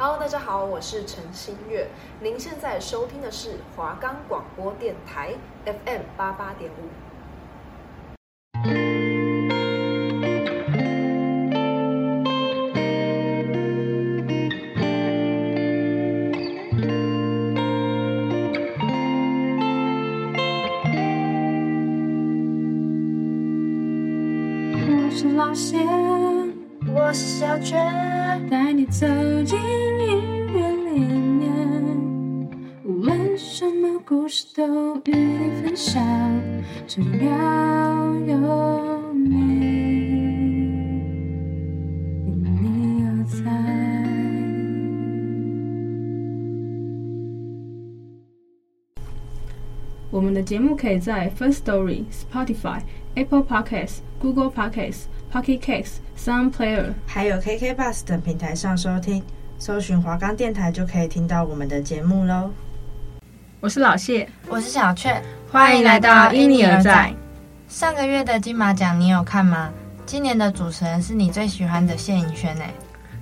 好大家好，我是陈新月。您现在收听的是华冈广播电台 FM 八八点五。的节目可以在 First Story、Spotify、Apple Podcasts、Google Podcasts、Pocket Casts、Sound Player，还有 KK Bus 等平台上收听，搜寻华冈电台就可以听到我们的节目喽。我是老谢，我是小雀，欢迎来到因你而在。上个月的金马奖你有看吗？今年的主持人是你最喜欢的谢盈萱诶。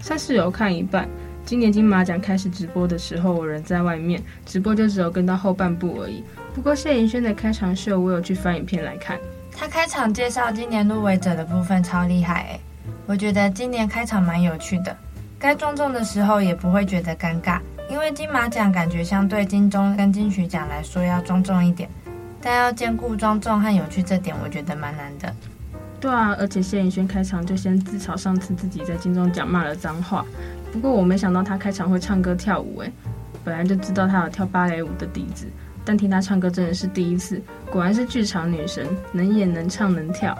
算是有看一半。今年金马奖开始直播的时候，我人在外面，直播就只有跟到后半部而已。不过谢盈萱的开场秀，我有去翻影片来看。他开场介绍今年入围者的部分超厉害诶，我觉得今年开场蛮有趣的，该庄重的时候也不会觉得尴尬，因为金马奖感觉相对金钟跟金曲奖来说要庄重一点，但要兼顾庄重和有趣这点，我觉得蛮难的。对啊，而且谢盈萱开场就先自嘲上次自己在金钟奖骂了脏话，不过我没想到他开场会唱歌跳舞诶，本来就知道他有跳芭蕾舞的底子。但听她唱歌真的是第一次，果然是剧场女神，能演能唱能跳。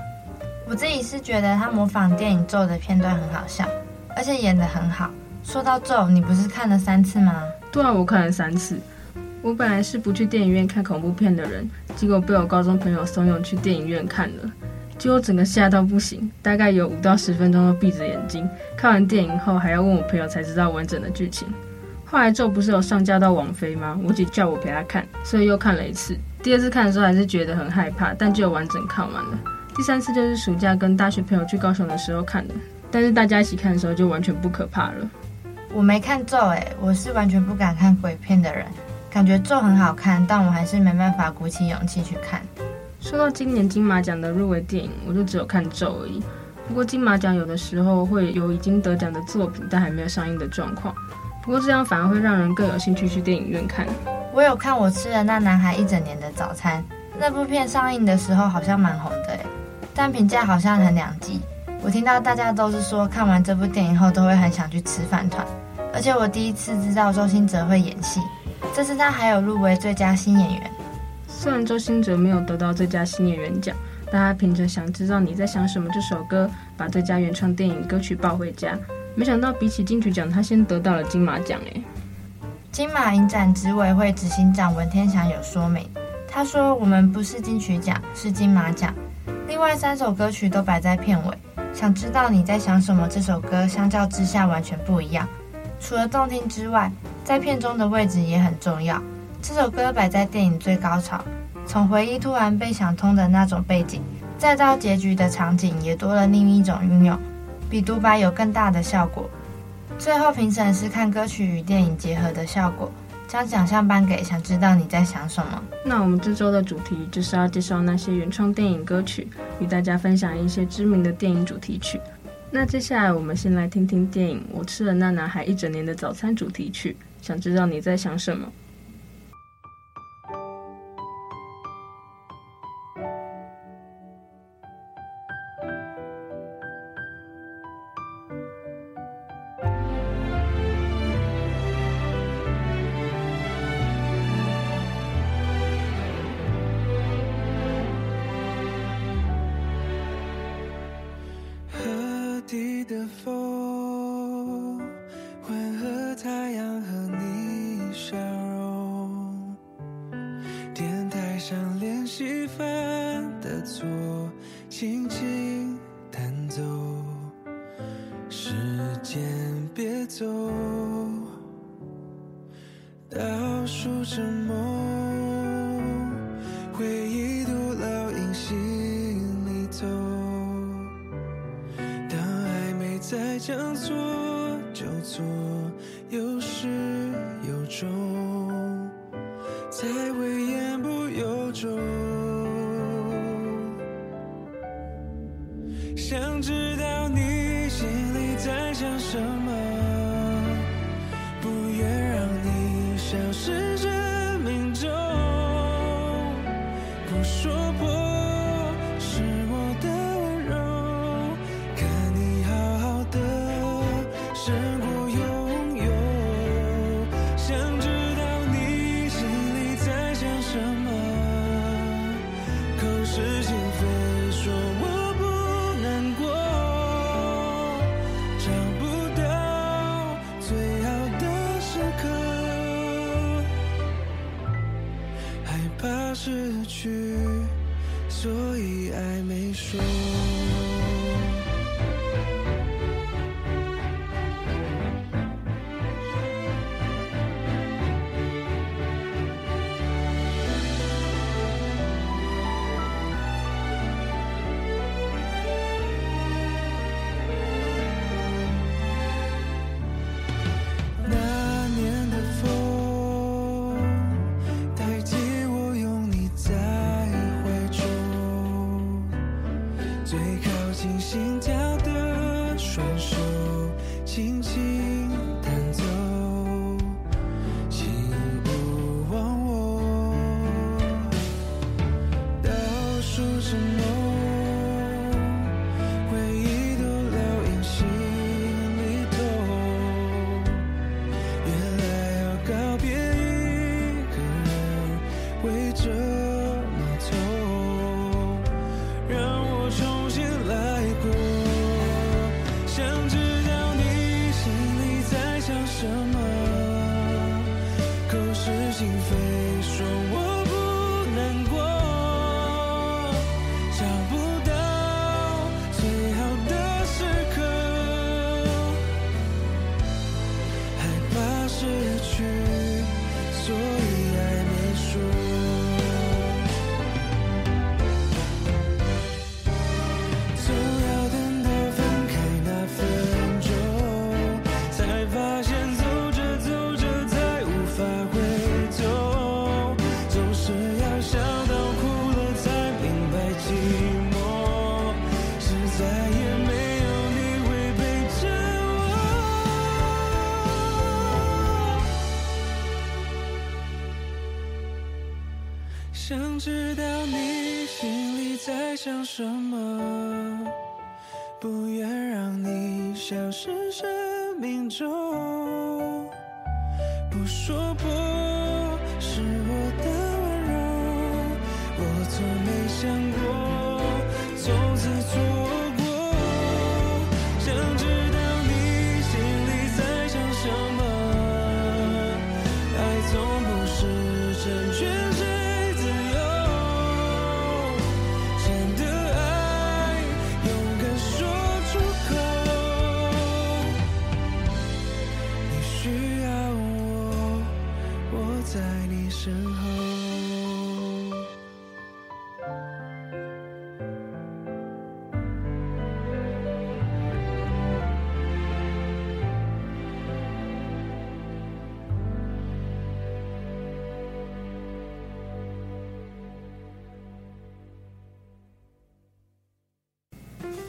我自己是觉得她模仿电影《咒》的片段很好笑，而且演得很好。说到《咒》，你不是看了三次吗？对啊，我看了三次。我本来是不去电影院看恐怖片的人，结果被我高中朋友怂恿去电影院看了，结果整个吓到不行，大概有五到十分钟都闭着眼睛。看完电影后还要问我朋友才知道完整的剧情。后来咒不是有上架到网飞吗？我姐叫我陪她看，所以又看了一次。第二次看的时候还是觉得很害怕，但就完整看完了。第三次就是暑假跟大学朋友去高雄的时候看的，但是大家一起看的时候就完全不可怕了。我没看咒诶，我是完全不敢看鬼片的人，感觉咒很好看，但我还是没办法鼓起勇气去看。说到今年金马奖的入围电影，我就只有看咒而已。不过金马奖有的时候会有已经得奖的作品，但还没有上映的状况。不过这样反而会让人更有兴趣去电影院看。我有看我吃了那男孩一整年的早餐，那部片上映的时候好像蛮红的诶，但评价好像很两极。我听到大家都是说看完这部电影后都会很想去吃饭团，而且我第一次知道周星哲会演戏，这次他还有入围最佳新演员。虽然周星哲没有得到最佳新演员奖，但他凭着《想知道你在想什么》这首歌，把最佳原创电影歌曲抱回家。没想到比起金曲奖，他先得到了金马奖诶。金马影展执委会执行长文天祥有说明，他说：“我们不是金曲奖，是金马奖。另外三首歌曲都摆在片尾。想知道你在想什么？这首歌相较之下完全不一样，除了动听之外，在片中的位置也很重要。这首歌摆在电影最高潮，从回忆突然被想通的那种背景，再到结局的场景，也多了另一种运用。”比独白有更大的效果。最后评审是看歌曲与电影结合的效果，将奖项颁给想知道你在想什么。那我们这周的主题就是要介绍那些原创电影歌曲，与大家分享一些知名的电影主题曲。那接下来我们先来听听电影《我吃了那男孩一整年的早餐》主题曲，想知道你在想什么。beautiful 想做就做，有始有终，才会言不由衷。想知道。想知道你心里在想什么，不愿让你消失生命中，不说破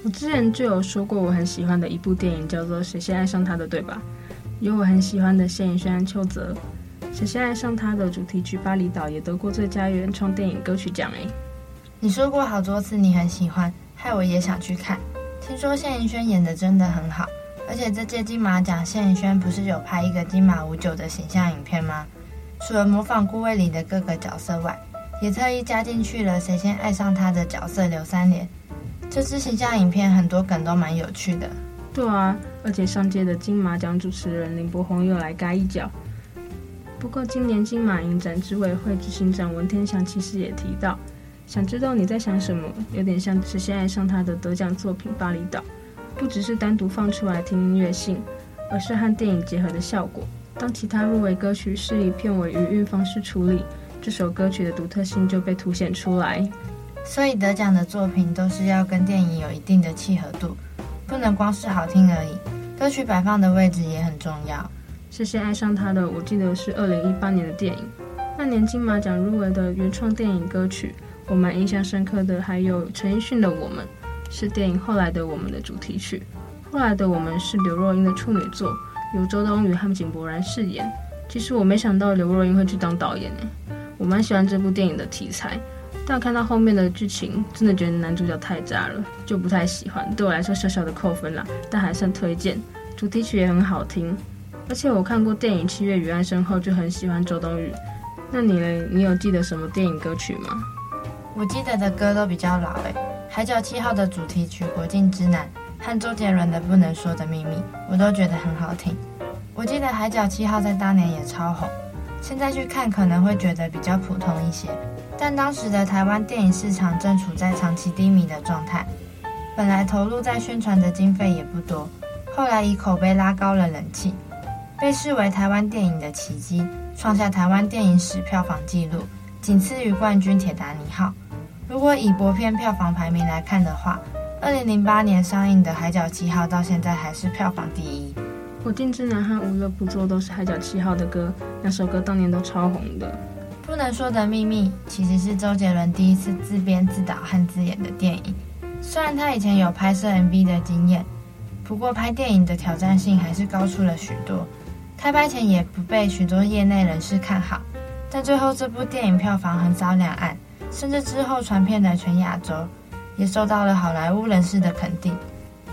我之前就有说过，我很喜欢的一部电影叫做《谁先爱上他的》，对吧？有我很喜欢的谢盈萱、邱泽，《谁先爱上他的》主题曲《巴厘岛》也得过最佳原创电影歌曲奖诶。你说过好多次你很喜欢，害我也想去看。听说谢盈萱演的真的很好，而且这届金马奖，谢盈萱不是有拍一个金马五九的形象影片吗？除了模仿顾魏理的各个角色外，也特意加进去了《谁先爱上他的》角色刘三连。这支形象影片很多梗都蛮有趣的。对啊，而且上届的金马奖主持人林柏宏又来嘎一脚。不过今年金马影展执委会执行长文天祥其实也提到，想知道你在想什么，有点像是先爱上他的得奖作品《巴厘岛》，不只是单独放出来听音乐性，而是和电影结合的效果。当其他入围歌曲是以片尾余韵方式处理，这首歌曲的独特性就被凸显出来。所以得奖的作品都是要跟电影有一定的契合度，不能光是好听而已。歌曲摆放的位置也很重要。谢谢爱上他的，我记得是二零一八年的电影。那年金马奖入围的原创电影歌曲，我蛮印象深刻的，还有陈奕迅的《我们》，是电影《后来的我们》的主题曲。后来的我们是刘若英的处女作，由周冬雨和井柏然饰演。其实我没想到刘若英会去当导演诶，我蛮喜欢这部电影的题材，但看到后面的剧情，真的觉得男主角太渣了，就不太喜欢。对我来说小小的扣分啦，但还算推荐。主题曲也很好听，而且我看过电影《七月与安生》后就很喜欢周冬雨。那你呢？你有记得什么电影歌曲吗？我记得的歌都比较老诶，《海角七号》的主题曲《国境之南》和周杰伦的《不能说的秘密》，我都觉得很好听。我记得《海角七号》在当年也超红，现在去看可能会觉得比较普通一些。但当时的台湾电影市场正处在长期低迷的状态，本来投入在宣传的经费也不多，后来以口碑拉高了人气，被视为台湾电影的奇迹，创下台湾电影史票房纪录，仅次于冠军《铁达尼号》。如果以国片票房排名来看的话，二零零八年上映的《海角七号》到现在还是票房第一。《我定之南》和《无乐不作》都是《海角七号》的歌，那首歌当年都超红的。不能说的秘密其实是周杰伦第一次自编自导和自演的电影。虽然他以前有拍摄 MV 的经验，不过拍电影的挑战性还是高出了许多。开拍前也不被许多业内人士看好，但最后这部电影票房横扫两岸，甚至之后传遍了全亚洲，也受到了好莱坞人士的肯定。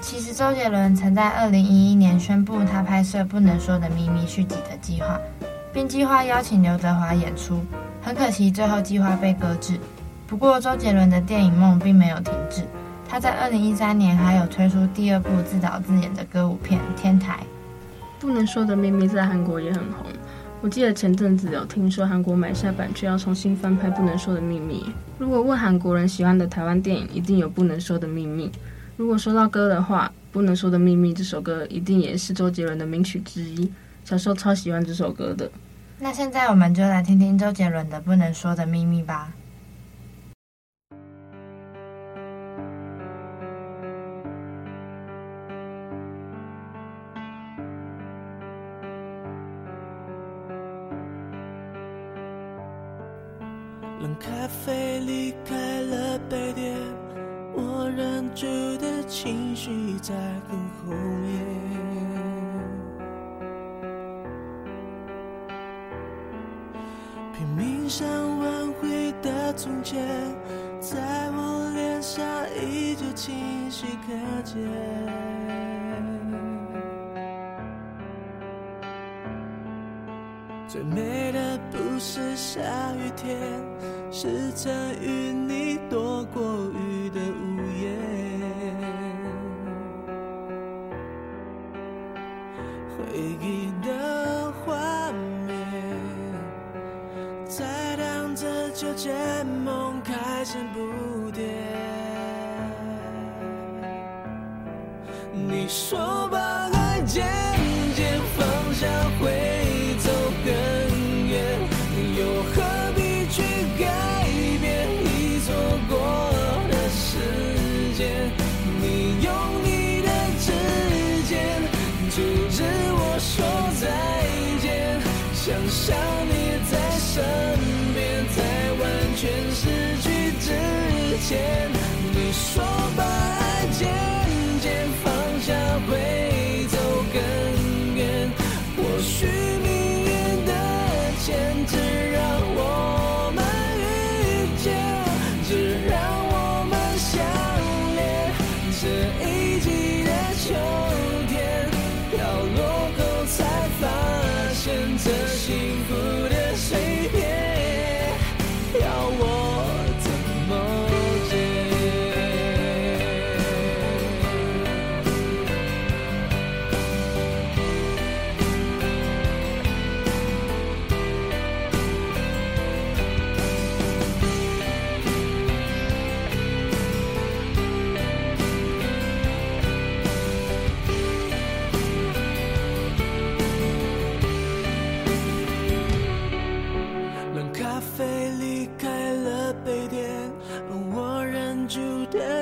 其实周杰伦曾在二零一一年宣布他拍摄《不能说的秘密》续集的计划，并计划邀请刘德华演出。很可惜，最后计划被搁置。不过，周杰伦的电影梦并没有停滞。他在二零一三年还有推出第二部自导自演的歌舞片《天台》。不能说的秘密在韩国也很红。我记得前阵子有听说韩国买下版权要重新翻拍《不能说的秘密》。如果问韩国人喜欢的台湾电影，一定有《不能说的秘密》。如果说到歌的话，《不能说的秘密》这首歌一定也是周杰伦的名曲之一。小时候超喜欢这首歌的。那现在我们就来听听周杰伦的《不能说的秘密》吧。在很后面，拼命想挽回的从前，在我脸上依旧清晰可见。最美的不是下雨天，是曾与你躲过雨说把爱渐渐放下会走更远又何必去改变已错过的时间你用你的指尖阻止我说再见想象你在身边在完全失去之前你说把爱渐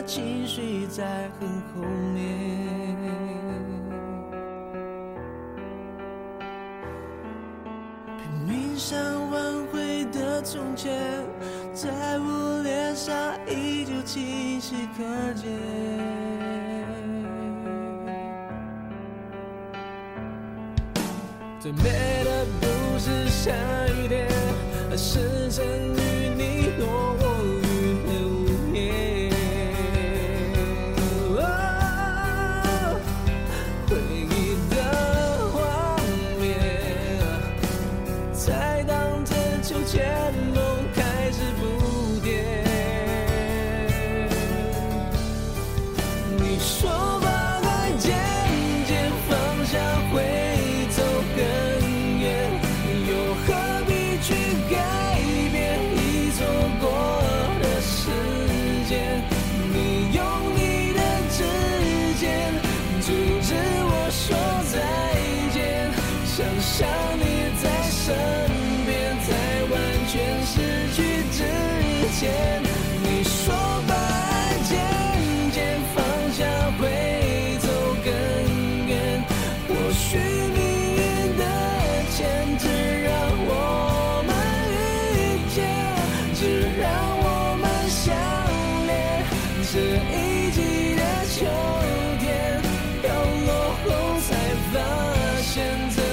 情绪在很后面拼命想挽回的从前，在我脸上依旧清晰可见。最美的不是下雨天，而是曾与你落。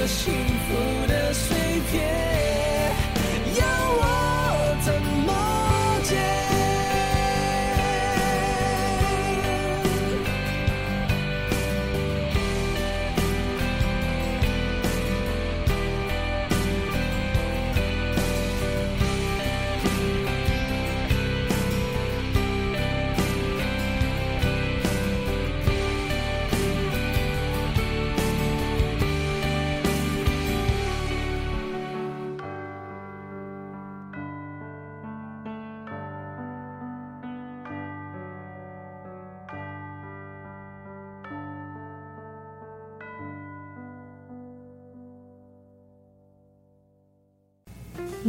心。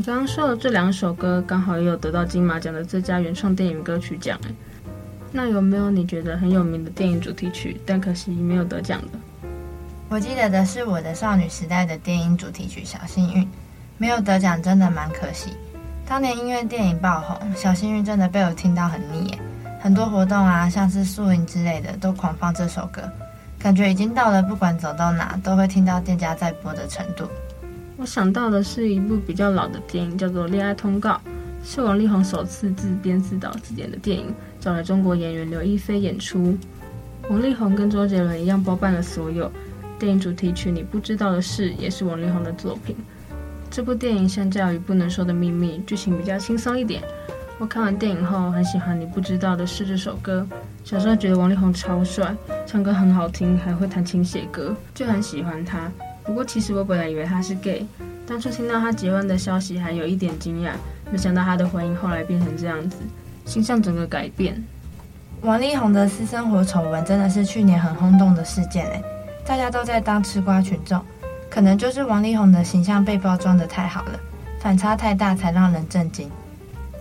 刚刚说的这两首歌，刚好也有得到金马奖的最佳原创电影歌曲奖。哎，那有没有你觉得很有名的电影主题曲，但可惜没有得奖的？我记得的是我的少女时代的电影主题曲《小幸运》，没有得奖，真的蛮可惜。当年音乐电影爆红，《小幸运》真的被我听到很腻耶，很多活动啊，像是宿营之类的，都狂放这首歌，感觉已经到了不管走到哪都会听到店家在播的程度。我想到的是一部比较老的电影，叫做《恋爱通告》，是王力宏首次自编自导自演的电影，找来中国演员刘亦菲演出。王力宏跟周杰伦一样包办了所有。电影主题曲《你不知道的事》也是王力宏的作品。这部电影相较于《不能说的秘密》，剧情比较轻松一点。我看完电影后很喜欢《你不知道的事》这首歌。小时候觉得王力宏超帅，唱歌很好听，还会弹琴写歌，就很喜欢他。不过其实我本来以为他是 gay，当初听到他结婚的消息还有一点惊讶，没想到他的婚姻后来变成这样子，形象整个改变。王力宏的私生活丑闻真的是去年很轰动的事件诶，大家都在当吃瓜群众，可能就是王力宏的形象被包装得太好了，反差太大才让人震惊。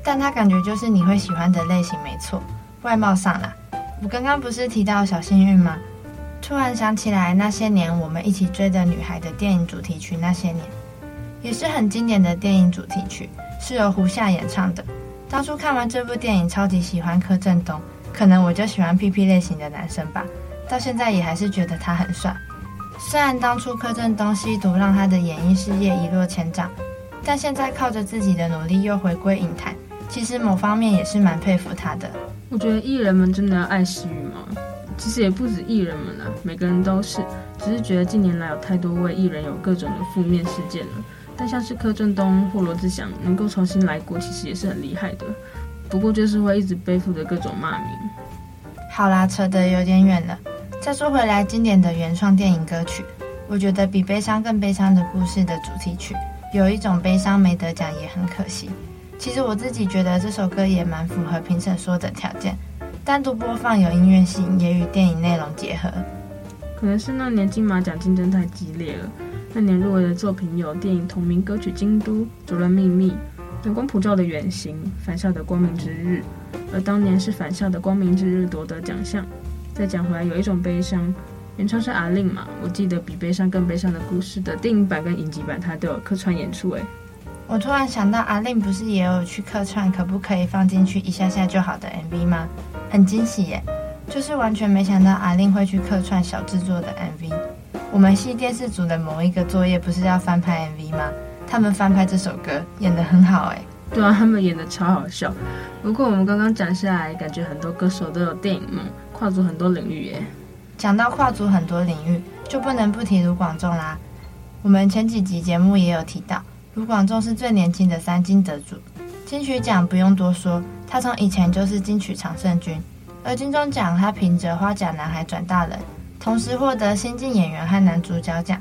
但他感觉就是你会喜欢的类型没错，外貌上啦。我刚刚不是提到小幸运吗？突然想起来，那些年我们一起追的女孩的电影主题曲《那些年》，也是很经典的电影主题曲，是由胡夏演唱的。当初看完这部电影，超级喜欢柯震东，可能我就喜欢屁屁类型的男生吧。到现在也还是觉得他很帅。虽然当初柯震东吸毒让他的演艺事业一落千丈，但现在靠着自己的努力又回归影坛，其实某方面也是蛮佩服他的。我觉得艺人们真的要爱惜。其实也不止艺人们啦，每个人都是，只是觉得近年来有太多位艺人有各种的负面事件了。但像是柯震东或罗志祥能够重新来过，其实也是很厉害的。不过就是会一直背负着各种骂名。好啦，扯得有点远了。再说回来，经典的原创电影歌曲，我觉得比悲伤更悲伤的故事的主题曲，有一种悲伤没得奖也很可惜。其实我自己觉得这首歌也蛮符合评审说的条件。单独播放有音乐性，也与电影内容结合。可能是那年金马奖竞争太激烈了。那年入围的作品有电影同名歌曲《京都》、《主人秘密》、《阳光普照的远行》、《返校的光明之日》。而当年是《返校的光明之日》夺得奖项。再讲回来，有一种悲伤，原唱是阿令嘛，我记得比悲伤更悲伤的故事的电影版跟影集版，它都有客串演出诶。我突然想到，阿令不是也有去客串，可不可以放进去一下下就好的 MV 吗？很惊喜耶，就是完全没想到阿令会去客串小制作的 MV。我们系电视组的某一个作业不是要翻拍 MV 吗？他们翻拍这首歌演得很好哎。对啊，他们演的超好笑。不过我们刚刚讲下来，感觉很多歌手都有电影梦，跨足很多领域耶。讲到跨足很多领域，就不能不提卢广仲啦。我们前几集节目也有提到。卢广仲是最年轻的三金得主，金曲奖不用多说，他从以前就是金曲常胜军。而金钟奖，他凭着《花甲男孩转大人》，同时获得新晋演员和男主角奖。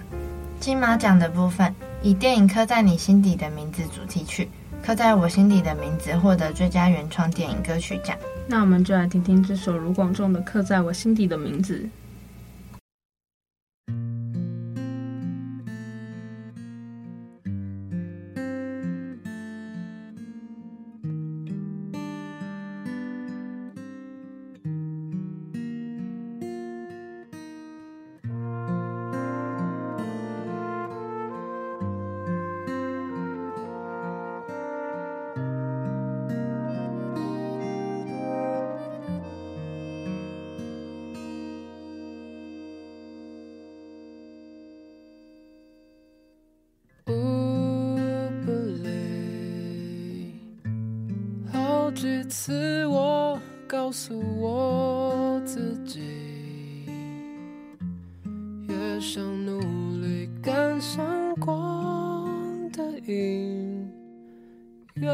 金马奖的部分，以电影《刻在你心底的名字》主题曲《刻在我心底的名字》获得最佳原创电影歌曲奖。那我们就来听听这首卢广仲的《刻在我心底的名字》。想努力赶上光的影，月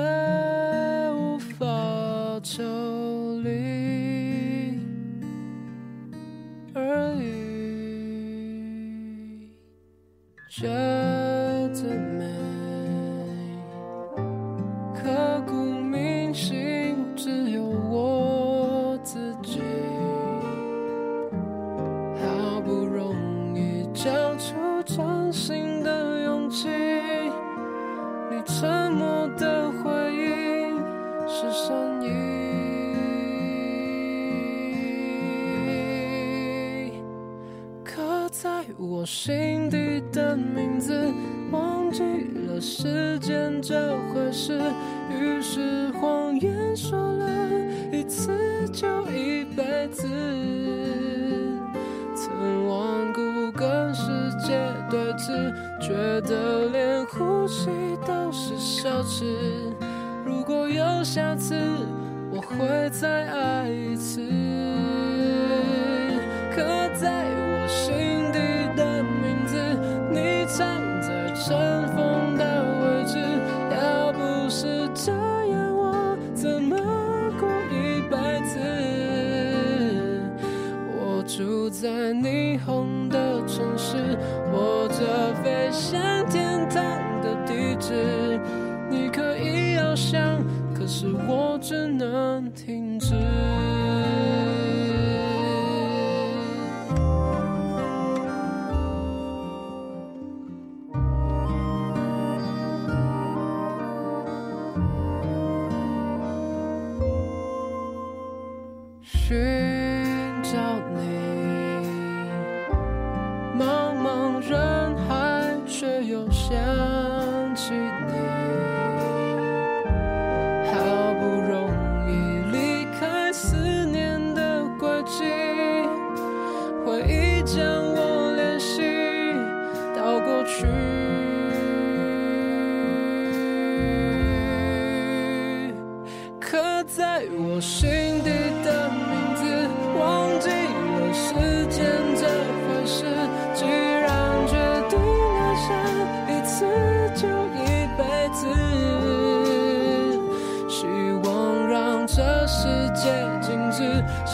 说了一次就一辈子。曾顽固跟世界对峙，觉得连呼吸都是奢侈。如果有下次，我会再爱一次。刻在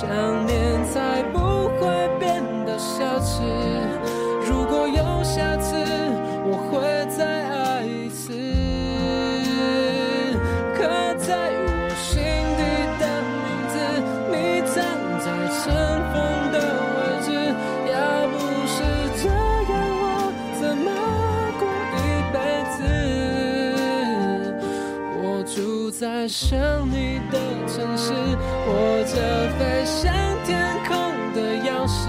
想念才不会变得奢侈。如果有下次，我会再爱一次。刻在我心底的名字，你藏在尘封的位置。要不是这样，我怎么过一辈子？我住在想，着飞向天空的钥匙，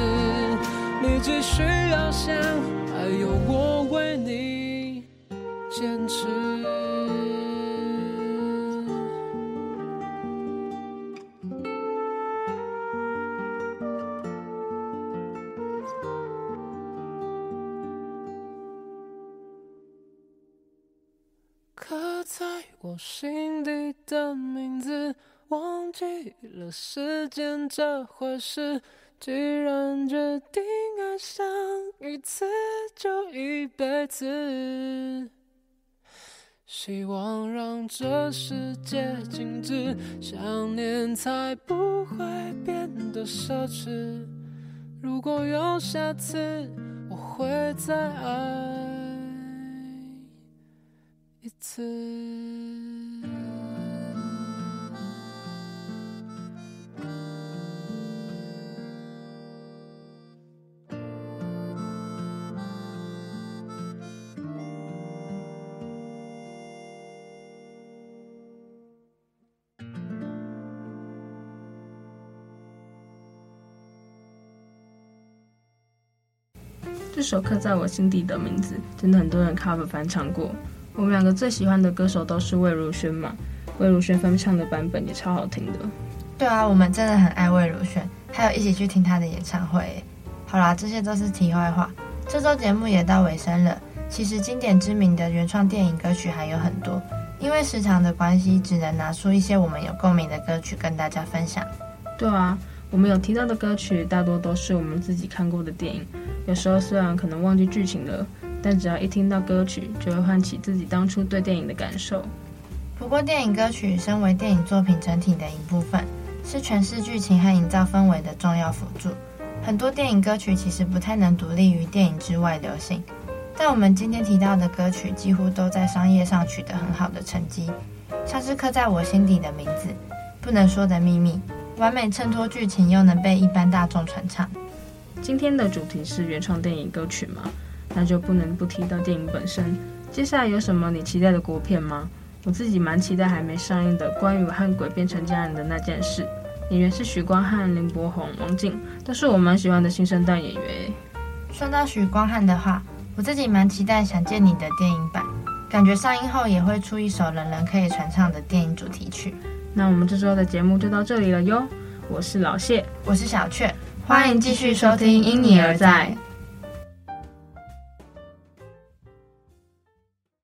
你只需要想，还有我为你坚持。刻在我心底的名字，忘记了时间这回事。既然决定爱上一次，就一辈子。希望让这世界静止，想念才不会变得奢侈。如果有下次，我会再爱。一次。这首刻在我心底的名字，真的很多人 cover 翻唱过。我们两个最喜欢的歌手都是魏如萱嘛，魏如萱翻唱的版本也超好听的。对啊，我们真的很爱魏如萱，还有一起去听她的演唱会。好啦，这些都是题外话。这周节目也到尾声了，其实经典知名的原创电影歌曲还有很多，因为时长的关系，只能拿出一些我们有共鸣的歌曲跟大家分享。对啊，我们有提到的歌曲大多都是我们自己看过的电影，有时候虽然可能忘记剧情了。但只要一听到歌曲，就会唤起自己当初对电影的感受。不过，电影歌曲身为电影作品整体的一部分，是诠释剧情和营造氛围的重要辅助。很多电影歌曲其实不太能独立于电影之外流行，但我们今天提到的歌曲几乎都在商业上取得很好的成绩，像是刻在我心底的名字、不能说的秘密，完美衬托剧情又能被一般大众传唱。今天的主题是原创电影歌曲吗？那就不能不提到电影本身。接下来有什么你期待的国片吗？我自己蛮期待还没上映的关于我和鬼变成家人的那件事。演员是许光汉、林柏宏、王静，都是我蛮喜欢的新生代演员。说到许光汉的话，我自己蛮期待《想见你》的电影版，感觉上映后也会出一首人人可以传唱的电影主题曲。那我们这周的节目就到这里了哟。我是老谢，我是小雀，欢迎继续收听《因你而在》。